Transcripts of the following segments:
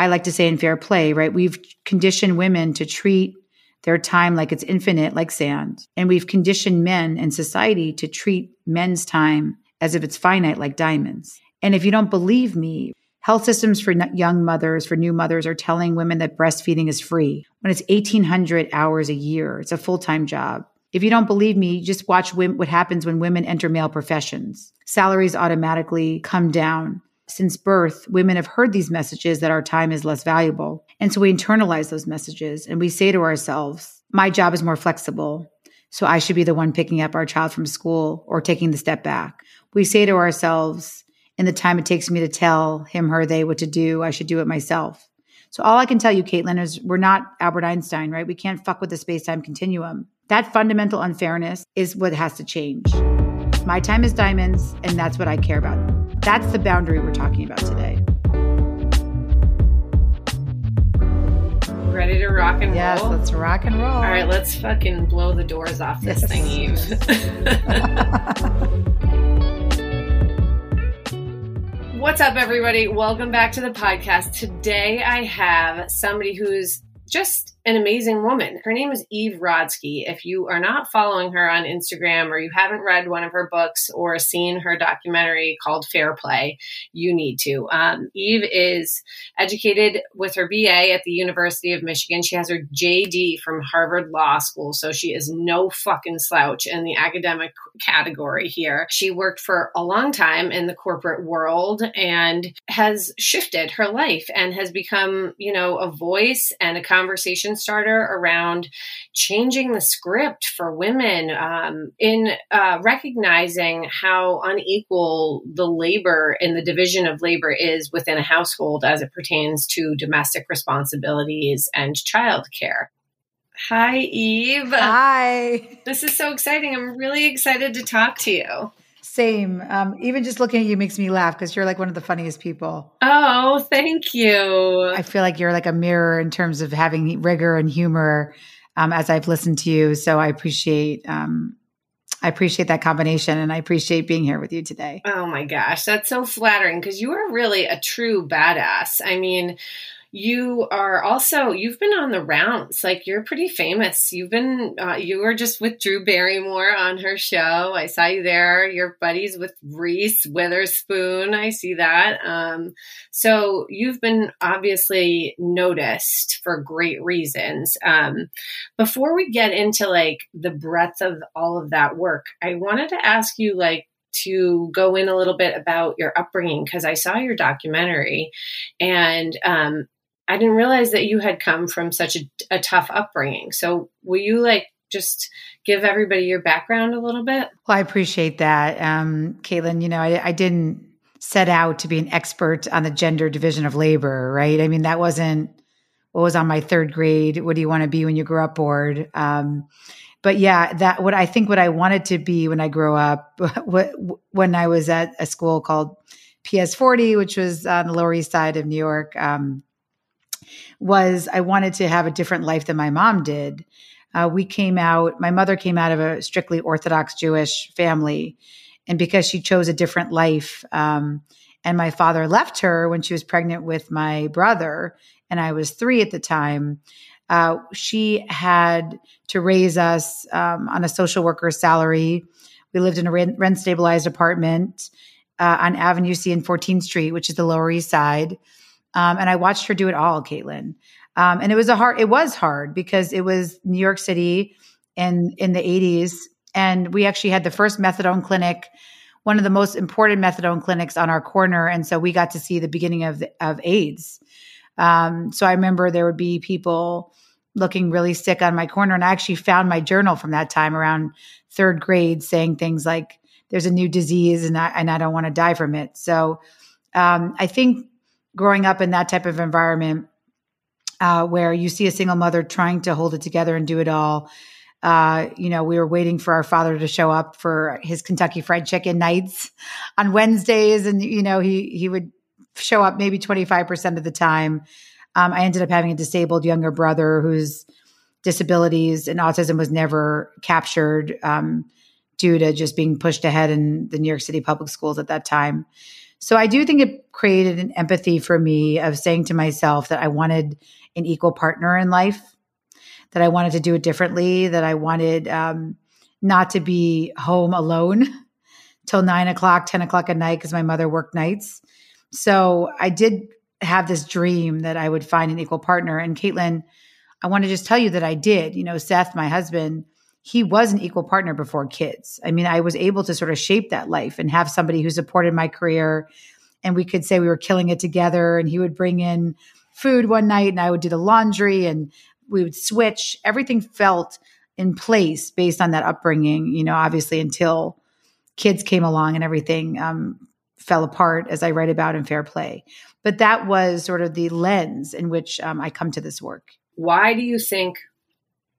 I like to say in fair play, right? We've conditioned women to treat their time like it's infinite, like sand. And we've conditioned men and society to treat men's time as if it's finite, like diamonds. And if you don't believe me, health systems for young mothers, for new mothers, are telling women that breastfeeding is free when it's 1,800 hours a year. It's a full time job. If you don't believe me, just watch what happens when women enter male professions. Salaries automatically come down. Since birth, women have heard these messages that our time is less valuable. And so we internalize those messages and we say to ourselves, my job is more flexible. So I should be the one picking up our child from school or taking the step back. We say to ourselves, in the time it takes me to tell him, her, they what to do, I should do it myself. So all I can tell you, Caitlin, is we're not Albert Einstein, right? We can't fuck with the space time continuum. That fundamental unfairness is what has to change. My time is diamonds, and that's what I care about. That's the boundary we're talking about today. Ready to rock and yes, roll? Yes, let's rock and roll. All right, let's fucking blow the doors off this yes. thing, Eve. What's up, everybody? Welcome back to the podcast. Today I have somebody who's just an amazing woman. Her name is Eve Rodsky. If you are not following her on Instagram or you haven't read one of her books or seen her documentary called Fair Play, you need to. Um, Eve is educated with her BA at the University of Michigan. She has her JD from Harvard Law School, so she is no fucking slouch in the academic category here. She worked for a long time in the corporate world and has shifted her life and has become, you know, a voice and a conversation conversation starter around changing the script for women um, in uh, recognizing how unequal the labor and the division of labor is within a household as it pertains to domestic responsibilities and childcare. Hi, Eve. Hi. This is so exciting. I'm really excited to talk to you. Same. Um, even just looking at you makes me laugh because you're like one of the funniest people. Oh, thank you. I feel like you're like a mirror in terms of having rigor and humor um, as I've listened to you. So I appreciate um, I appreciate that combination and I appreciate being here with you today. Oh my gosh, that's so flattering because you are really a true badass. I mean, you are also you've been on the rounds. Like you're pretty famous. You've been uh, you were just with drew barrymore on her show. I saw you there. You're buddies with reese witherspoon. I see that. Um, so you've been obviously noticed for great reasons. Um, before we get into like the breadth of all of that work i wanted to ask you like to go in a little bit about your upbringing because I saw your documentary and um, I didn't realize that you had come from such a, a tough upbringing. So will you like just give everybody your background a little bit? Well, I appreciate that. Um, Caitlin, you know, I, I didn't set out to be an expert on the gender division of labor, right? I mean, that wasn't what was on my third grade. What do you want to be when you grow up board? Um, but yeah, that what I think what I wanted to be when I grow up, what, when I was at a school called PS 40, which was on the Lower East Side of New York. Um, was I wanted to have a different life than my mom did. Uh, we came out, my mother came out of a strictly Orthodox Jewish family. And because she chose a different life, um, and my father left her when she was pregnant with my brother, and I was three at the time, uh, she had to raise us um, on a social worker's salary. We lived in a rent stabilized apartment uh, on Avenue C and 14th Street, which is the Lower East Side. Um, and I watched her do it all, Caitlin. Um, and it was a hard, it was hard because it was New York City in, in the 80s. And we actually had the first methadone clinic, one of the most important methadone clinics on our corner. And so we got to see the beginning of, the, of AIDS. Um, so I remember there would be people looking really sick on my corner. And I actually found my journal from that time around third grade saying things like, there's a new disease and I, and I don't want to die from it. So um, I think growing up in that type of environment uh, where you see a single mother trying to hold it together and do it all. Uh, you know, we were waiting for our father to show up for his Kentucky Fried Chicken nights on Wednesdays, and you know, he he would show up maybe twenty five percent of the time. Um, I ended up having a disabled younger brother whose disabilities and autism was never captured um, due to just being pushed ahead in the New York City public schools at that time. So I do think it created an empathy for me of saying to myself that I wanted an equal partner in life, that I wanted to do it differently, that I wanted um, not to be home alone till nine o'clock, 10 o'clock at night because my mother worked nights. So I did have this dream that I would find an equal partner. And Caitlin, I want to just tell you that I did. You know, Seth, my husband, he was an equal partner before kids. I mean, I was able to sort of shape that life and have somebody who supported my career. And we could say we were killing it together. And he would bring in food one night and I would do the laundry and we would switch. Everything felt in place based on that upbringing, you know, obviously until kids came along and everything um, fell apart, as I write about in Fair Play. But that was sort of the lens in which um, I come to this work. Why do you think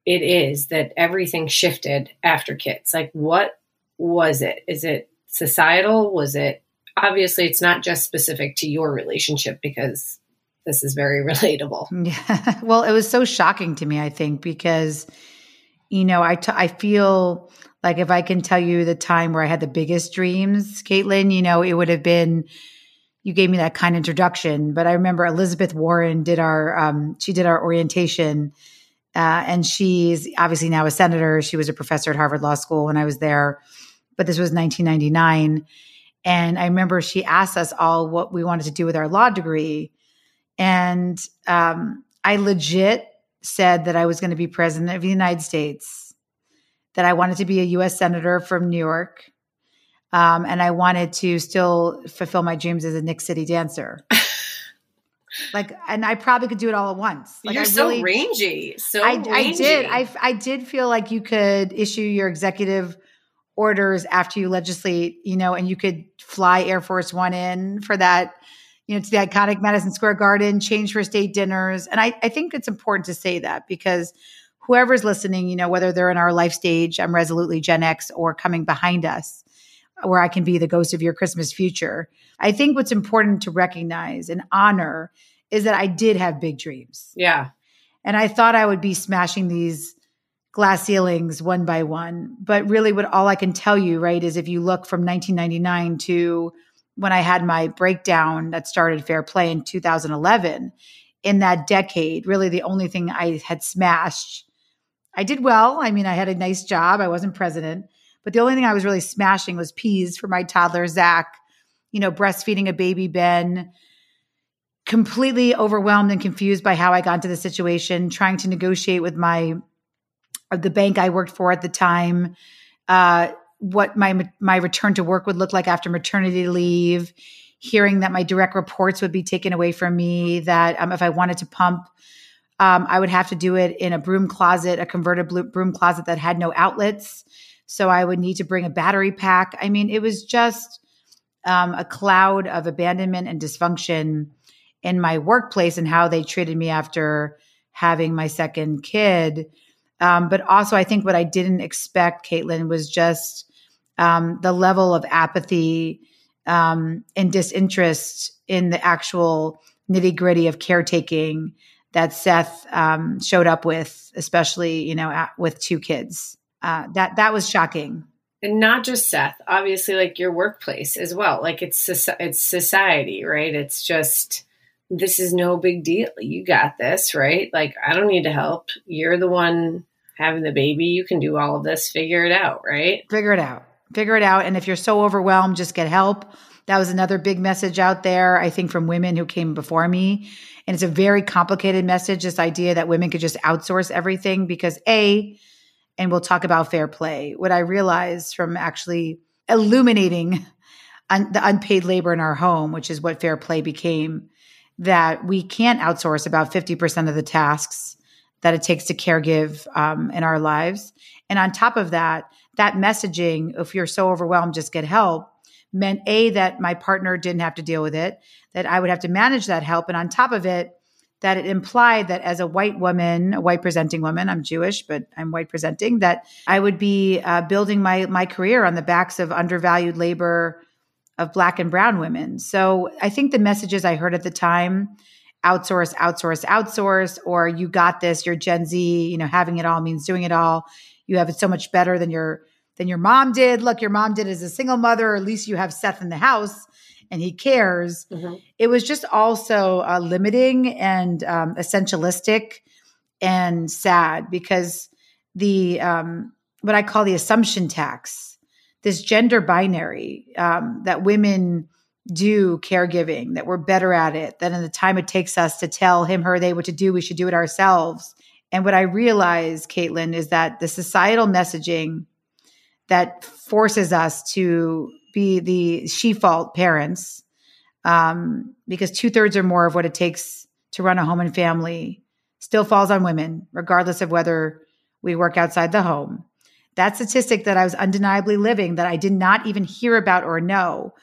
it is that everything shifted after kids? Like, what was it? Is it societal? Was it obviously it's not just specific to your relationship because this is very relatable. Yeah. Well, it was so shocking to me, I think, because, you know, I, t- I feel like if I can tell you the time where I had the biggest dreams, Caitlin, you know, it would have been you gave me that kind introduction. But I remember Elizabeth Warren did our um, she did our orientation, uh, and she's obviously now a senator. She was a professor at Harvard Law School when I was there, but this was 1999. And I remember she asked us all what we wanted to do with our law degree, and um, I legit said that I was going to be president of the United States, that I wanted to be a U.S. senator from New York, um, and I wanted to still fulfill my dreams as a Knick City dancer. like, and I probably could do it all at once. Like, You're I so really, rangy. So I, rangy. I did. I, I did feel like you could issue your executive orders after you legislate, you know, and you could fly Air Force One in for that, you know, to the iconic Madison Square Garden, change for state dinners. And I, I think it's important to say that because whoever's listening, you know, whether they're in our life stage, I'm resolutely Gen X, or coming behind us, where I can be the ghost of your Christmas future. I think what's important to recognize and honor is that I did have big dreams. Yeah. And I thought I would be smashing these glass ceilings one by one. But really, what all I can tell you, right, is if you look from 1999 to when I had my breakdown that started Fair Play in 2011, in that decade, really the only thing I had smashed, I did well. I mean, I had a nice job, I wasn't president, but the only thing I was really smashing was peas for my toddler, Zach, you know, breastfeeding a baby, Ben. Completely overwhelmed and confused by how I got into the situation, trying to negotiate with my the bank I worked for at the time, uh, what my my return to work would look like after maternity leave, hearing that my direct reports would be taken away from me, that um, if I wanted to pump, um, I would have to do it in a broom closet, a converted broom closet that had no outlets. So I would need to bring a battery pack. I mean, it was just um, a cloud of abandonment and dysfunction in my workplace and how they treated me after having my second kid. Um, but also, I think what I didn't expect, Caitlin, was just um, the level of apathy um, and disinterest in the actual nitty gritty of caretaking that Seth um, showed up with, especially you know at, with two kids. Uh, that that was shocking. And not just Seth, obviously, like your workplace as well. Like it's it's society, right? It's just this is no big deal. You got this, right? Like I don't need to help. You're the one having the baby, you can do all of this, figure it out, right? Figure it out. Figure it out. And if you're so overwhelmed, just get help. That was another big message out there, I think, from women who came before me. And it's a very complicated message this idea that women could just outsource everything because, A, and we'll talk about fair play. What I realized from actually illuminating un- the unpaid labor in our home, which is what fair play became, that we can't outsource about 50% of the tasks that it takes to care give um, in our lives. And on top of that, that messaging, if you're so overwhelmed, just get help, meant A, that my partner didn't have to deal with it, that I would have to manage that help. And on top of it, that it implied that as a white woman, a white presenting woman, I'm Jewish, but I'm white presenting, that I would be uh, building my my career on the backs of undervalued labor of black and brown women. So I think the messages I heard at the time outsource, outsource, outsource, or you got this, you're Gen Z, you know, having it all means doing it all. You have it so much better than your than your mom did. Look, your mom did as a single mother, or at least you have Seth in the house. And he cares. Mm-hmm. It was just also uh, limiting and um, essentialistic and sad because the um, what I call the assumption tax, this gender binary um, that women do caregiving, that we're better at it, that in the time it takes us to tell him, her, they what to do, we should do it ourselves. And what I realize, Caitlin, is that the societal messaging that forces us to be the she fault parents, um, because two thirds or more of what it takes to run a home and family still falls on women, regardless of whether we work outside the home. That statistic that I was undeniably living that I did not even hear about or know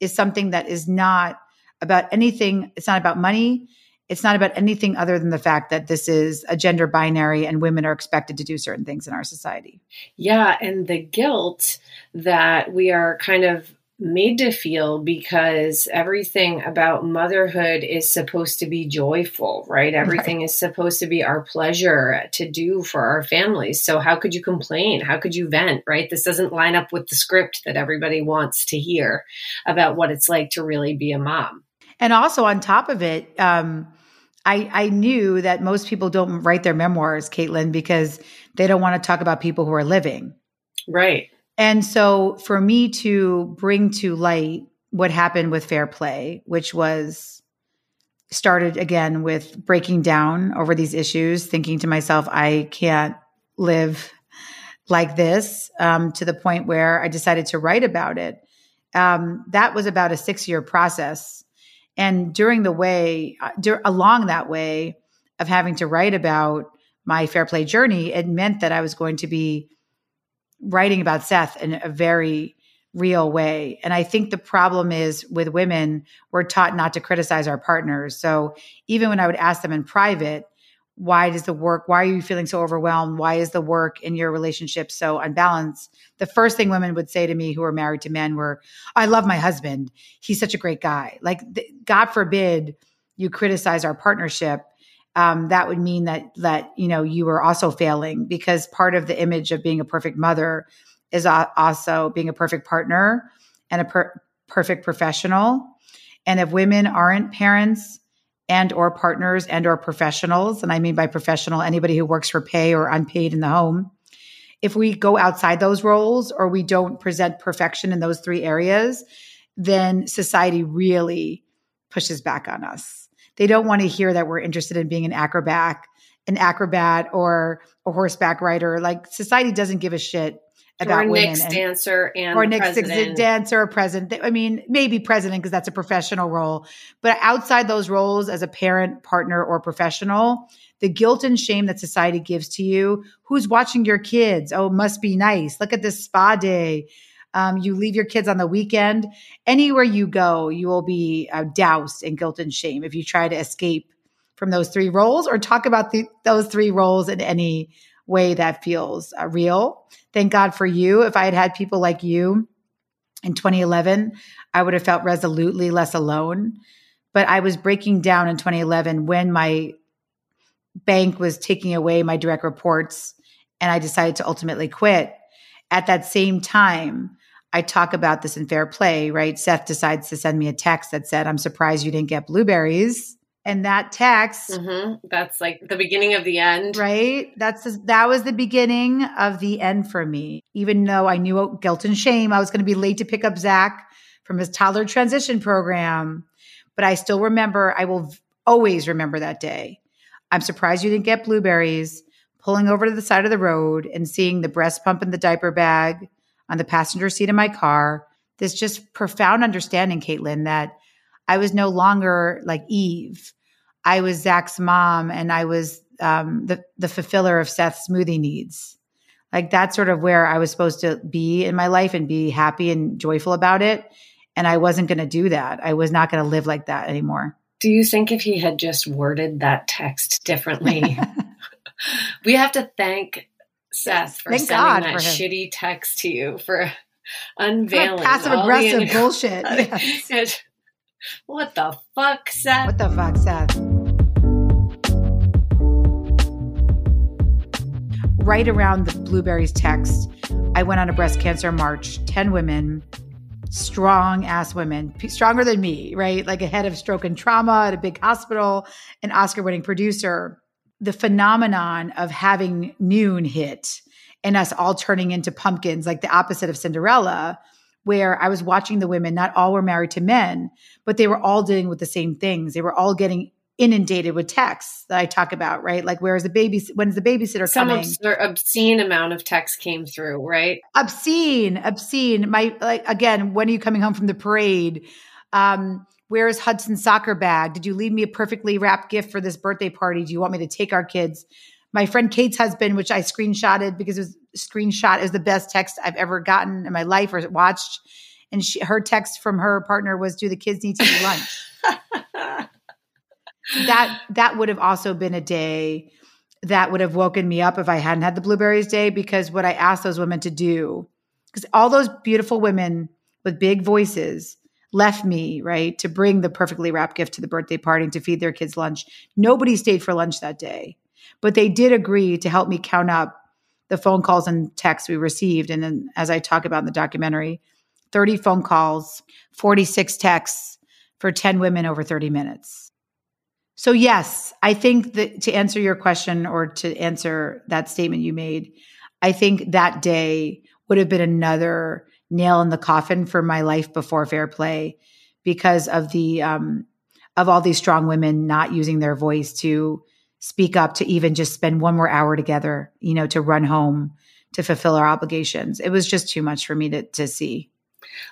is something that is not about anything. It's not about money. It's not about anything other than the fact that this is a gender binary and women are expected to do certain things in our society. Yeah. And the guilt that we are kind of made to feel because everything about motherhood is supposed to be joyful, right? Everything right. is supposed to be our pleasure to do for our families. So, how could you complain? How could you vent, right? This doesn't line up with the script that everybody wants to hear about what it's like to really be a mom. And also, on top of it, um, I, I knew that most people don't write their memoirs, Caitlin, because they don't want to talk about people who are living. Right. And so for me to bring to light what happened with Fair Play, which was started again with breaking down over these issues, thinking to myself, I can't live like this, um, to the point where I decided to write about it. Um, that was about a six year process. And during the way, uh, along that way of having to write about my fair play journey, it meant that I was going to be writing about Seth in a very real way. And I think the problem is with women, we're taught not to criticize our partners. So even when I would ask them in private, why does the work, why are you feeling so overwhelmed? Why is the work in your relationship so unbalanced? The first thing women would say to me who are married to men were, I love my husband. He's such a great guy. Like, God forbid you criticize our partnership um, that would mean that that you know you were also failing because part of the image of being a perfect mother is also being a perfect partner and a per- perfect professional and if women aren't parents and or partners and or professionals and i mean by professional anybody who works for pay or unpaid in the home if we go outside those roles or we don't present perfection in those three areas then society really pushes back on us they don't want to hear that we're interested in being an acrobat, an acrobat or a horseback rider. Like society doesn't give a shit about or women. Knicks and, dancer and or Knicks dancer or president. I mean, maybe president because that's a professional role. But outside those roles as a parent, partner, or professional, the guilt and shame that society gives to you, who's watching your kids? Oh, must be nice. Look at this spa day. Um, you leave your kids on the weekend. Anywhere you go, you will be uh, doused in guilt and shame if you try to escape from those three roles or talk about the, those three roles in any way that feels uh, real. Thank God for you. If I had had people like you in 2011, I would have felt resolutely less alone. But I was breaking down in 2011 when my bank was taking away my direct reports and I decided to ultimately quit. At that same time, I talk about this in fair play, right? Seth decides to send me a text that said, I'm surprised you didn't get blueberries. And that text, mm-hmm. that's like the beginning of the end, right? That's that was the beginning of the end for me. Even though I knew guilt and shame, I was going to be late to pick up Zach from his toddler transition program, but I still remember. I will always remember that day. I'm surprised you didn't get blueberries. Pulling over to the side of the road and seeing the breast pump in the diaper bag, on the passenger seat of my car. This just profound understanding, Caitlin, that I was no longer like Eve. I was Zach's mom and I was um, the, the fulfiller of Seth's smoothie needs. Like that's sort of where I was supposed to be in my life and be happy and joyful about it. And I wasn't going to do that. I was not going to live like that anymore. Do you think if he had just worded that text differently, we have to thank Seth for Thank sending God that shitty text to you for unveiling passive aggressive bullshit. Yes. What the fuck, Seth? What the fuck, Seth? Right around the blueberries text, I went on a breast cancer march. Ten women strong ass women, stronger than me, right? Like a head of stroke and trauma at a big hospital, an Oscar winning producer. The phenomenon of having noon hit and us all turning into pumpkins, like the opposite of Cinderella, where I was watching the women, not all were married to men, but they were all dealing with the same things. They were all getting inundated with texts that I talk about, right? Like, where's the baby? When's the babysitter Some coming? Some obscene amount of text came through, right? Obscene, obscene. My like again. When are you coming home from the parade? Um, where is Hudson's soccer bag? Did you leave me a perfectly wrapped gift for this birthday party? Do you want me to take our kids? My friend Kate's husband, which I screenshotted because it was screenshot is the best text I've ever gotten in my life or watched. And she, her text from her partner was, "Do the kids need to eat lunch?" that that would have also been a day that would have woken me up if I hadn't had the blueberries day because what I asked those women to do because all those beautiful women with big voices left me right to bring the perfectly wrapped gift to the birthday party and to feed their kids lunch nobody stayed for lunch that day but they did agree to help me count up the phone calls and texts we received. And then as i talk about in the documentary 30 phone calls 46 texts for 10 women over 30 minutes. So, yes, I think that to answer your question or to answer that statement you made, I think that day would have been another nail in the coffin for my life before fair play because of the um, of all these strong women not using their voice to speak up to even just spend one more hour together you know to run home to fulfill our obligations it was just too much for me to to see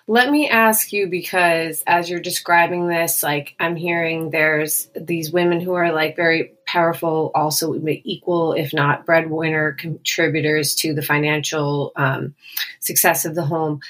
let me ask you because as you're describing this, like I'm hearing there's these women who are like very powerful, also equal, if not breadwinner contributors to the financial um, success of the home.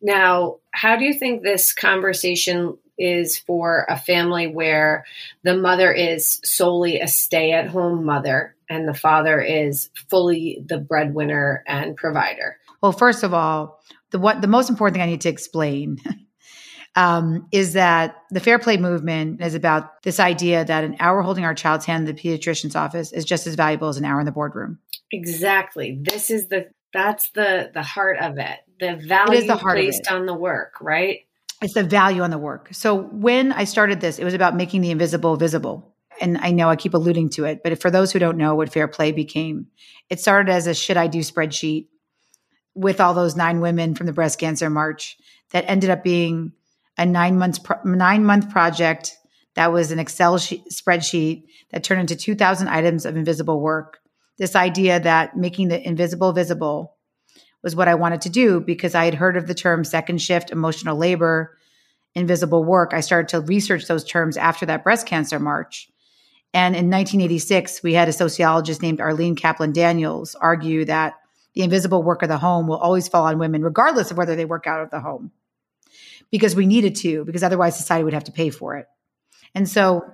Now, how do you think this conversation is for a family where the mother is solely a stay at home mother and the father is fully the breadwinner and provider? Well, first of all, the what the most important thing I need to explain um, is that the fair play movement is about this idea that an hour holding our child's hand in the pediatrician's office is just as valuable as an hour in the boardroom. Exactly. This is the that's the the heart of it. The value it the heart placed on the work, right? It's the value on the work. So when I started this, it was about making the invisible visible. And I know I keep alluding to it, but for those who don't know what fair play became, it started as a should I do spreadsheet with all those nine women from the breast cancer march that ended up being a nine months pro- nine month project that was an excel sheet, spreadsheet that turned into 2000 items of invisible work this idea that making the invisible visible was what i wanted to do because i had heard of the term second shift emotional labor invisible work. I started to research those terms after that breast cancer march. And in 1986 we had a sociologist named arlene kaplan daniels argue that the invisible work of the home will always fall on women, regardless of whether they work out of the home, because we needed to, because otherwise society would have to pay for it. And so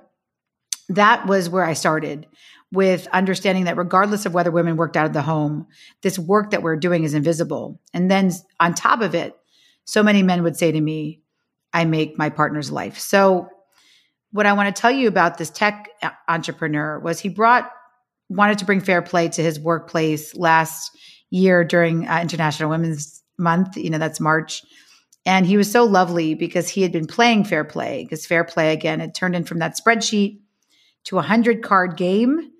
that was where I started with understanding that regardless of whether women worked out of the home, this work that we're doing is invisible. And then on top of it, so many men would say to me, I make my partner's life. So, what I want to tell you about this tech entrepreneur was he brought, wanted to bring fair play to his workplace last year during uh, International Women's Month. You know, that's March. And he was so lovely because he had been playing Fair Play, because Fair Play, again, it turned in from that spreadsheet to a 100 card game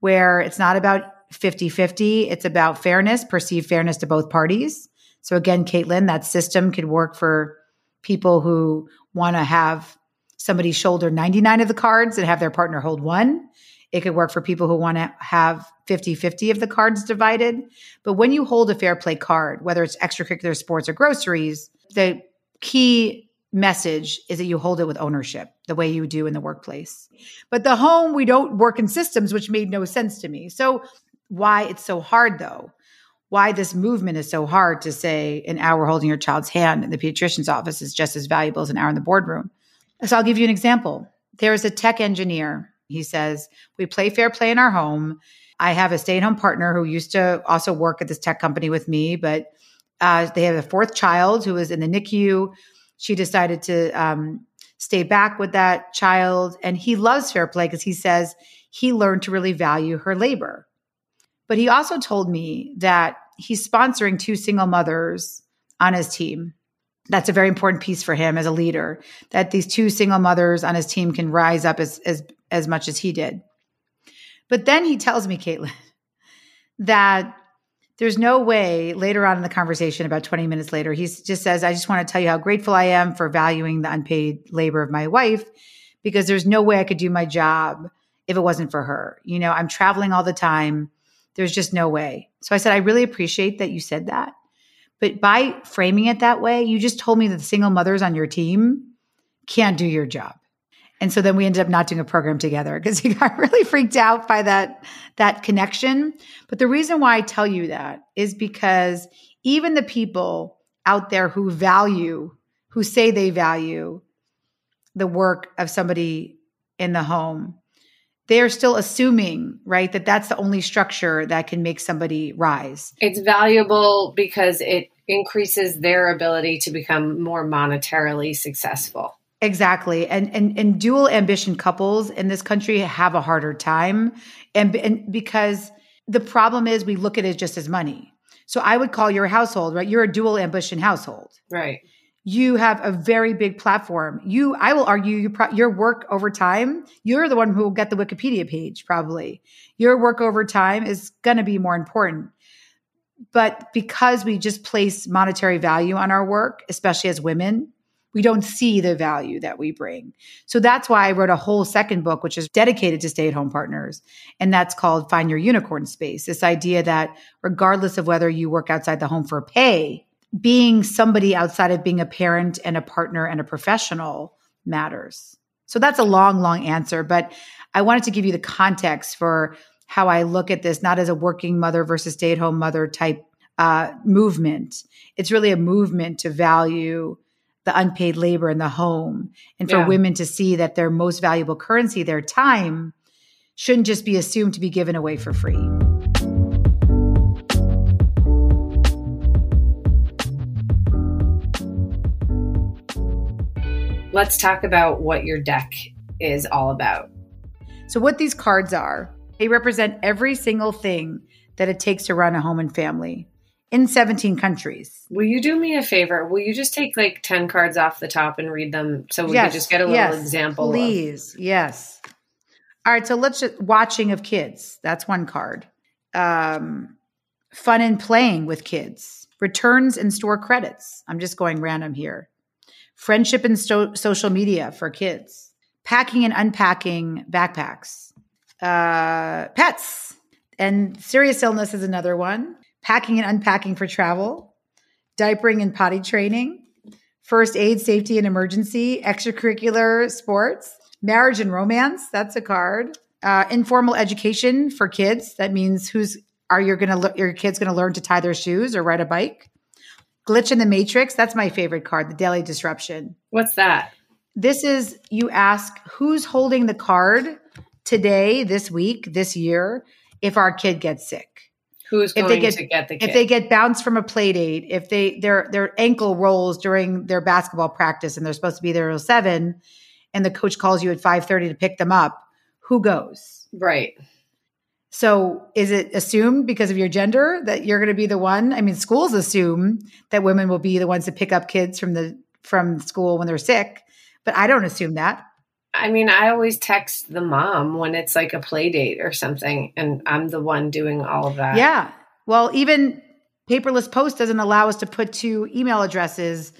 where it's not about 50 50, it's about fairness, perceived fairness to both parties. So, again, Caitlin, that system could work for people who want to have somebody shoulder 99 of the cards and have their partner hold one. It could work for people who want to have 50 50 of the cards divided. But when you hold a fair play card, whether it's extracurricular sports or groceries, the key message is that you hold it with ownership the way you do in the workplace. But the home, we don't work in systems, which made no sense to me. So, why it's so hard though? Why this movement is so hard to say an hour holding your child's hand in the pediatrician's office is just as valuable as an hour in the boardroom. So, I'll give you an example. There is a tech engineer he says, We play fair play in our home. I have a stay at home partner who used to also work at this tech company with me, but uh, they have a fourth child who is in the NICU. She decided to um, stay back with that child. And he loves fair play because he says he learned to really value her labor. But he also told me that he's sponsoring two single mothers on his team. That's a very important piece for him as a leader that these two single mothers on his team can rise up as, as, as much as he did. But then he tells me, Caitlin, that there's no way later on in the conversation, about 20 minutes later, he just says, I just want to tell you how grateful I am for valuing the unpaid labor of my wife because there's no way I could do my job if it wasn't for her. You know, I'm traveling all the time. There's just no way. So I said, I really appreciate that you said that. But by framing it that way, you just told me that the single mothers on your team can't do your job. And so then we ended up not doing a program together because he got really freaked out by that that connection. But the reason why I tell you that is because even the people out there who value, who say they value the work of somebody in the home, they are still assuming, right, that that's the only structure that can make somebody rise. It's valuable because it increases their ability to become more monetarily successful. Exactly. And and and dual ambition couples in this country have a harder time and and because the problem is we look at it just as money. So I would call your household, right? You're a dual ambition household. Right you have a very big platform. You, I will argue, you pro- your work over time, you're the one who will get the Wikipedia page probably. Your work over time is going to be more important. But because we just place monetary value on our work, especially as women, we don't see the value that we bring. So that's why I wrote a whole second book, which is dedicated to stay at home partners. And that's called Find Your Unicorn Space. This idea that regardless of whether you work outside the home for pay, being somebody outside of being a parent and a partner and a professional matters. So that's a long, long answer, but I wanted to give you the context for how I look at this, not as a working mother versus stay at home mother type uh, movement. It's really a movement to value the unpaid labor in the home and for yeah. women to see that their most valuable currency, their time, shouldn't just be assumed to be given away for free. let's talk about what your deck is all about. So, what these cards are, they represent every single thing that it takes to run a home and family in 17 countries. Will you do me a favor? Will you just take like 10 cards off the top and read them so we yes, can just get a little yes, example? Please, of- yes. All right, so let's just watching of kids. That's one card. Um, fun and playing with kids, returns and store credits. I'm just going random here friendship and sto- social media for kids, packing and unpacking backpacks, uh, pets, and serious illness is another one, packing and unpacking for travel, diapering and potty training, first aid, safety and emergency, extracurricular sports, marriage and romance. That's a card. Uh, informal education for kids. That means who's are you going to your kids going to learn to tie their shoes or ride a bike? Glitch in the Matrix. That's my favorite card, the Daily Disruption. What's that? This is you ask who's holding the card today, this week, this year, if our kid gets sick. Who's if they get, to get the kid? If they get bounced from a play date, if they their their ankle rolls during their basketball practice and they're supposed to be there at seven, and the coach calls you at five thirty to pick them up, who goes? Right. So is it assumed because of your gender that you're going to be the one? I mean, schools assume that women will be the ones to pick up kids from the from school when they're sick, but I don't assume that. I mean, I always text the mom when it's like a play date or something, and I'm the one doing all of that. Yeah. Well, even paperless post doesn't allow us to put two email addresses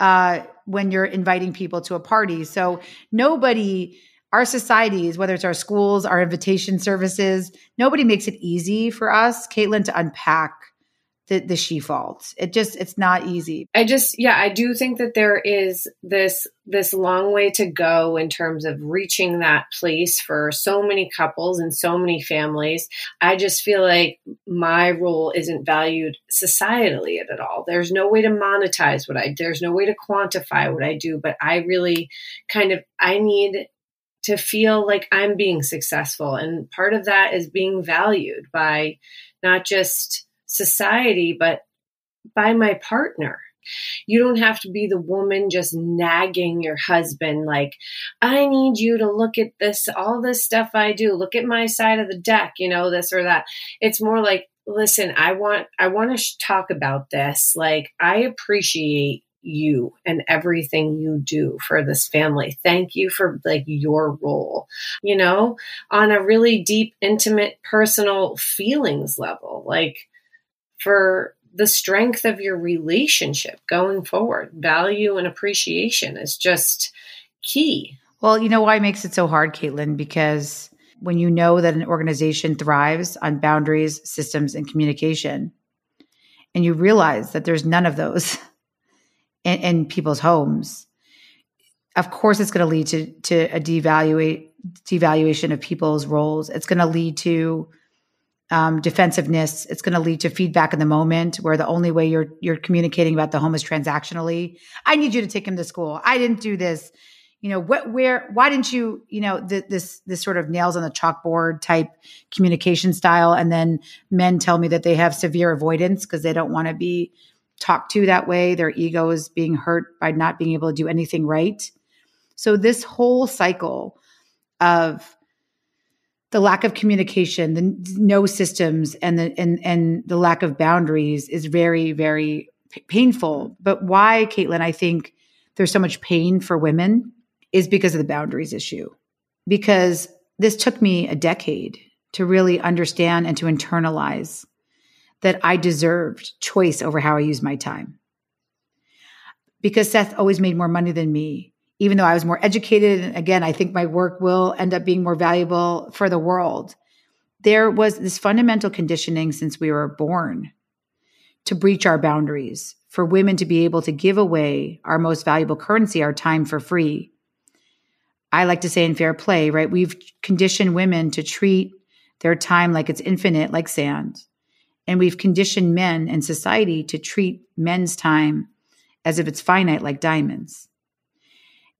uh, when you're inviting people to a party. So nobody our societies, whether it's our schools, our invitation services, nobody makes it easy for us, Caitlin, to unpack the, the she faults. It just it's not easy. I just yeah, I do think that there is this this long way to go in terms of reaching that place for so many couples and so many families. I just feel like my role isn't valued societally at all. There's no way to monetize what I there's no way to quantify what I do, but I really kind of I need to feel like I'm being successful. And part of that is being valued by not just society, but by my partner. You don't have to be the woman just nagging your husband, like, I need you to look at this, all this stuff I do. Look at my side of the deck, you know, this or that. It's more like, listen, I want, I want to sh- talk about this. Like, I appreciate you and everything you do for this family. Thank you for like your role, you know, on a really deep, intimate, personal feelings level, like for the strength of your relationship going forward. Value and appreciation is just key. Well, you know why it makes it so hard, Caitlin? Because when you know that an organization thrives on boundaries, systems, and communication, and you realize that there's none of those in, in people's homes, of course it's going to lead to to a devaluate devaluation of people's roles. It's going to lead to um, defensiveness. It's going to lead to feedback in the moment, where the only way you're you're communicating about the home is transactionally. I need you to take him to school. I didn't do this. You know, what, where, why didn't you, you know, th- this, this sort of nails on the chalkboard type communication style. And then men tell me that they have severe avoidance because they don't want to be talked to that way. Their ego is being hurt by not being able to do anything right. So this whole cycle of the lack of communication, the no systems, and the and and the lack of boundaries is very very p- painful. But why, Caitlin? I think there's so much pain for women is because of the boundaries issue. Because this took me a decade to really understand and to internalize that I deserved choice over how I use my time. Because Seth always made more money than me even though I was more educated, and again, I think my work will end up being more valuable for the world. There was this fundamental conditioning since we were born to breach our boundaries, for women to be able to give away our most valuable currency, our time for free. I like to say in fair play, right? We've conditioned women to treat their time like it's infinite, like sand. And we've conditioned men and society to treat men's time as if it's finite, like diamonds.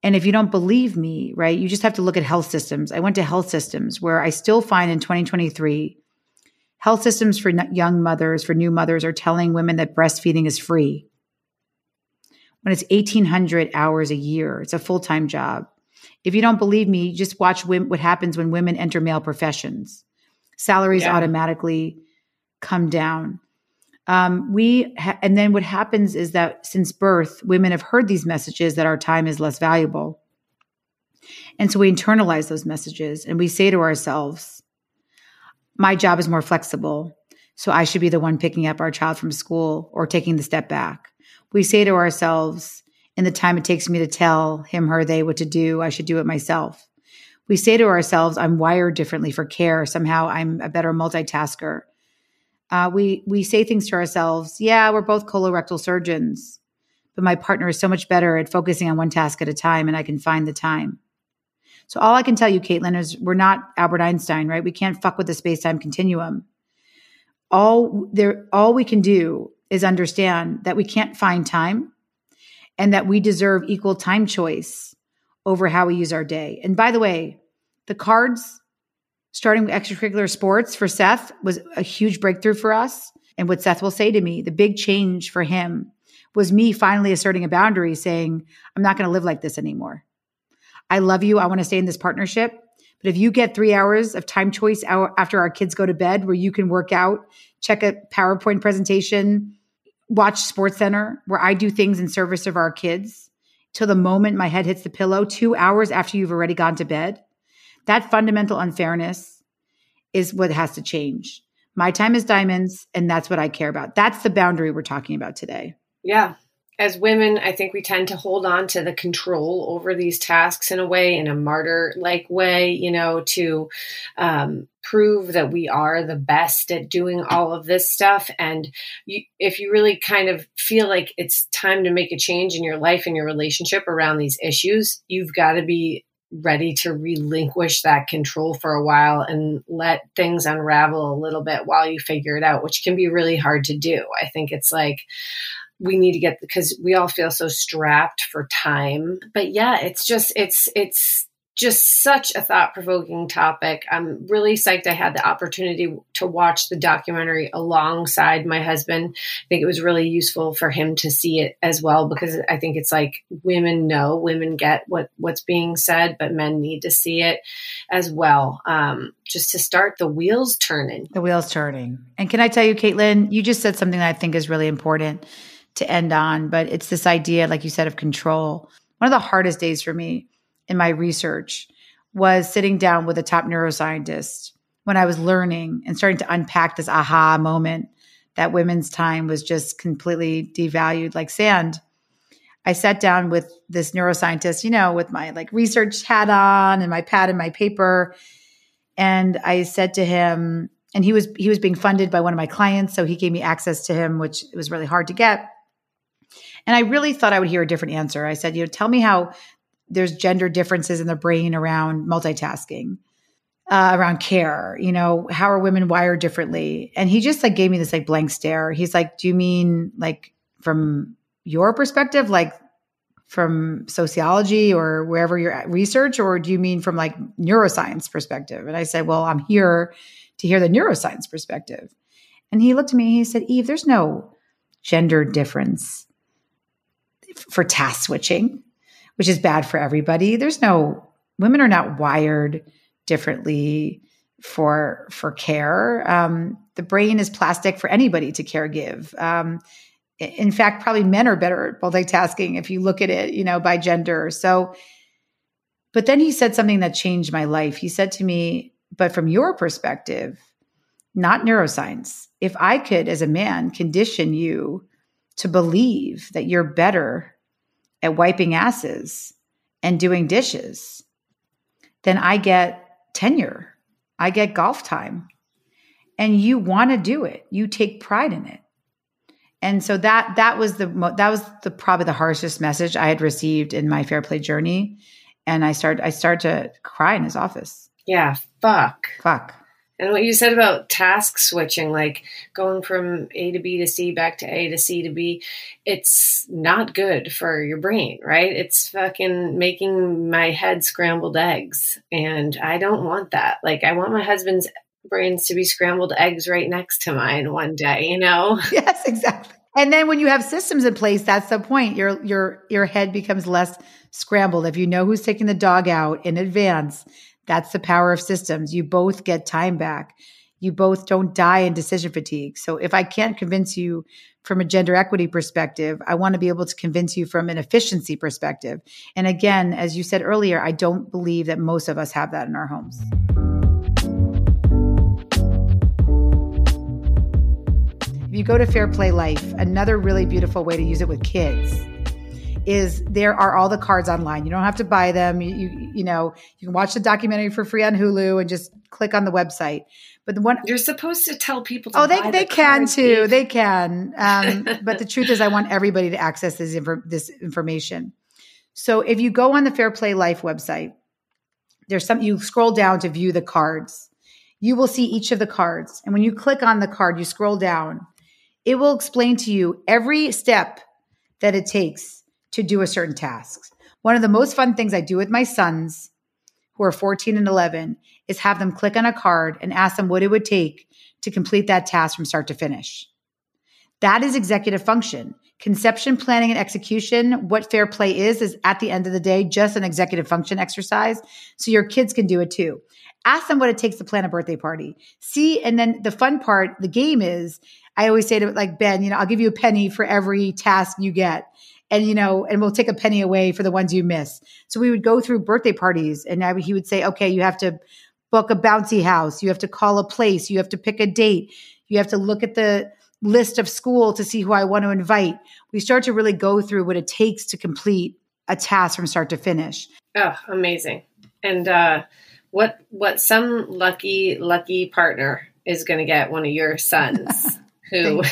And if you don't believe me, right, you just have to look at health systems. I went to health systems where I still find in 2023, health systems for young mothers, for new mothers, are telling women that breastfeeding is free. When it's 1,800 hours a year, it's a full time job. If you don't believe me, just watch what happens when women enter male professions. Salaries yeah. automatically come down. Um, we ha- and then what happens is that since birth, women have heard these messages that our time is less valuable, and so we internalize those messages and we say to ourselves, "My job is more flexible, so I should be the one picking up our child from school or taking the step back." We say to ourselves, "In the time it takes me to tell him, her, they what to do, I should do it myself." We say to ourselves, "I'm wired differently for care. Somehow, I'm a better multitasker." Uh, we we say things to ourselves. Yeah, we're both colorectal surgeons, but my partner is so much better at focusing on one task at a time, and I can find the time. So all I can tell you, Caitlin, is we're not Albert Einstein, right? We can't fuck with the space time continuum. All there, all we can do is understand that we can't find time, and that we deserve equal time choice over how we use our day. And by the way, the cards starting extracurricular sports for Seth was a huge breakthrough for us. And what Seth will say to me, the big change for him was me finally asserting a boundary saying, I'm not going to live like this anymore. I love you. I want to stay in this partnership. But if you get three hours of time choice after our kids go to bed where you can work out, check a PowerPoint presentation, watch Sports Center, where I do things in service of our kids till the moment my head hits the pillow, two hours after you've already gone to bed, that fundamental unfairness is what has to change. My time is diamonds, and that's what I care about. That's the boundary we're talking about today. Yeah. As women, I think we tend to hold on to the control over these tasks in a way, in a martyr like way, you know, to um, prove that we are the best at doing all of this stuff. And you, if you really kind of feel like it's time to make a change in your life and your relationship around these issues, you've got to be ready to relinquish that control for a while and let things unravel a little bit while you figure it out, which can be really hard to do. I think it's like, we need to get because we all feel so strapped for time but yeah it's just it's it's just such a thought provoking topic. I'm really psyched I had the opportunity to watch the documentary alongside my husband. I think it was really useful for him to see it as well because I think it's like women know, women get what what's being said, but men need to see it as well. Um, just to start the wheels turning. The wheels turning. And can I tell you, Caitlin, you just said something that I think is really important to end on, but it's this idea, like you said, of control. One of the hardest days for me in my research was sitting down with a top neuroscientist when I was learning and starting to unpack this aha moment that women's time was just completely devalued like sand. I sat down with this neuroscientist, you know, with my like research hat on and my pad and my paper. And I said to him, and he was he was being funded by one of my clients, so he gave me access to him, which was really hard to get. And I really thought I would hear a different answer. I said, you know, tell me how there's gender differences in the brain around multitasking uh, around care you know how are women wired differently? And he just like gave me this like blank stare. He's like do you mean like from your perspective like from sociology or wherever you're at research or do you mean from like neuroscience perspective? And i said well i'm here to hear the neuroscience perspective. And he looked at me and he said eve there's no gender difference for task switching which is bad for everybody there's no women are not wired differently for for care. Um, the brain is plastic for anybody to care give. Um, in fact, probably men are better at multitasking if you look at it, you know, by gender. So, but then he said something that changed my life. He said to me, "But from your perspective, not neuroscience. If I could, as a man, condition you to believe that you're better at wiping asses and doing dishes, then I get tenure. I get golf time. And you want to do it. You take pride in it. And so that that was the that was the probably the harshest message I had received in my fair play journey. And I started I started to cry in his office. Yeah, fuck. Fuck. And what you said about task switching, like going from A to B to C back to A to C to B, it's not good for your brain, right? It's fucking making my head scrambled eggs. And I don't want that. Like, I want my husband's brains to be scrambled eggs right next to mine one day, you know? Yes, exactly. And then when you have systems in place, that's the point. Your your your head becomes less scrambled. If you know who's taking the dog out in advance, that's the power of systems. You both get time back. You both don't die in decision fatigue. So if I can't convince you from a gender equity perspective, I want to be able to convince you from an efficiency perspective. And again, as you said earlier, I don't believe that most of us have that in our homes. If you go to Fair Play Life, another really beautiful way to use it with kids is there are all the cards online. You don't have to buy them. You, you, you know, you can watch the documentary for free on Hulu and just click on the website. But the one you're supposed to tell people. To oh, they they the can too. They can. Um, but the truth is, I want everybody to access this infor- this information. So if you go on the Fair Play Life website, there's some. You scroll down to view the cards. You will see each of the cards, and when you click on the card, you scroll down. It will explain to you every step that it takes to do a certain task. One of the most fun things I do with my sons, who are 14 and 11, is have them click on a card and ask them what it would take to complete that task from start to finish. That is executive function. Conception, planning, and execution, what fair play is, is at the end of the day just an executive function exercise. So your kids can do it too. Ask them what it takes to plan a birthday party. See, and then the fun part, the game is, I always say to like Ben, you know, I'll give you a penny for every task you get and you know, and we'll take a penny away for the ones you miss. So we would go through birthday parties, and I, he would say, "Okay, you have to book a bouncy house, you have to call a place, you have to pick a date, you have to look at the list of school to see who I want to invite." We start to really go through what it takes to complete a task from start to finish. Oh, amazing! And uh, what what some lucky lucky partner is going to get one of your sons. who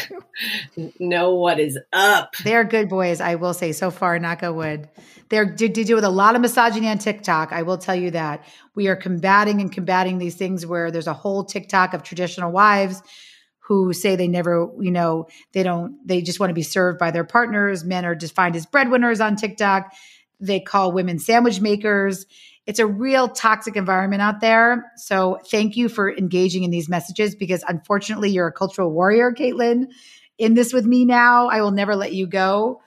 know what is up. They're good boys, I will say. So far, knock on wood. They're to do with a lot of misogyny on TikTok. I will tell you that we are combating and combating these things where there's a whole TikTok of traditional wives who say they never, you know, they don't, they just want to be served by their partners. Men are defined as breadwinners on TikTok. They call women sandwich makers. It's a real toxic environment out there. So thank you for engaging in these messages because unfortunately you're a cultural warrior, Caitlin. In this with me now, I will never let you go.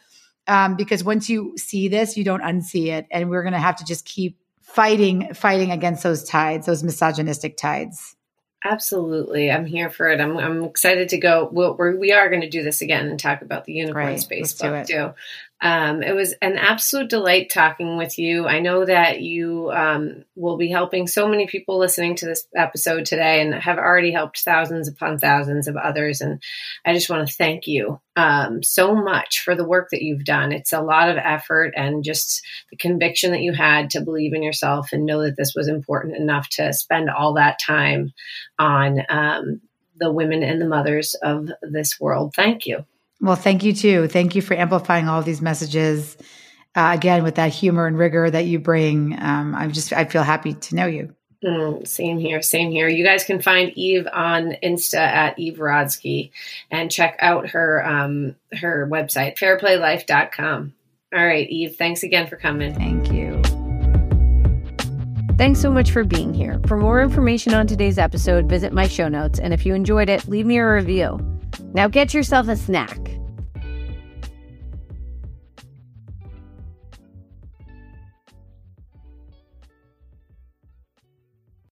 Um, because once you see this, you don't unsee it. And we're going to have to just keep fighting, fighting against those tides, those misogynistic tides. Absolutely. I'm here for it. I'm, I'm excited to go. We'll, we're, we are going to do this again and talk about the Unicorn Right. Space Let's do book it. too. Um, it was an absolute delight talking with you. I know that you um, will be helping so many people listening to this episode today and have already helped thousands upon thousands of others. And I just want to thank you um, so much for the work that you've done. It's a lot of effort and just the conviction that you had to believe in yourself and know that this was important enough to spend all that time on um, the women and the mothers of this world. Thank you. Well, thank you too. Thank you for amplifying all these messages. Uh, again, with that humor and rigor that you bring, um, I'm just I feel happy to know you. Mm, same here, same here. You guys can find Eve on Insta at Eve Rodsky and check out her um, her website, fairplaylife.com. All right, Eve, thanks again for coming. Thank you. Thanks so much for being here. For more information on today's episode, visit my show notes. And if you enjoyed it, leave me a review. Now get yourself a snack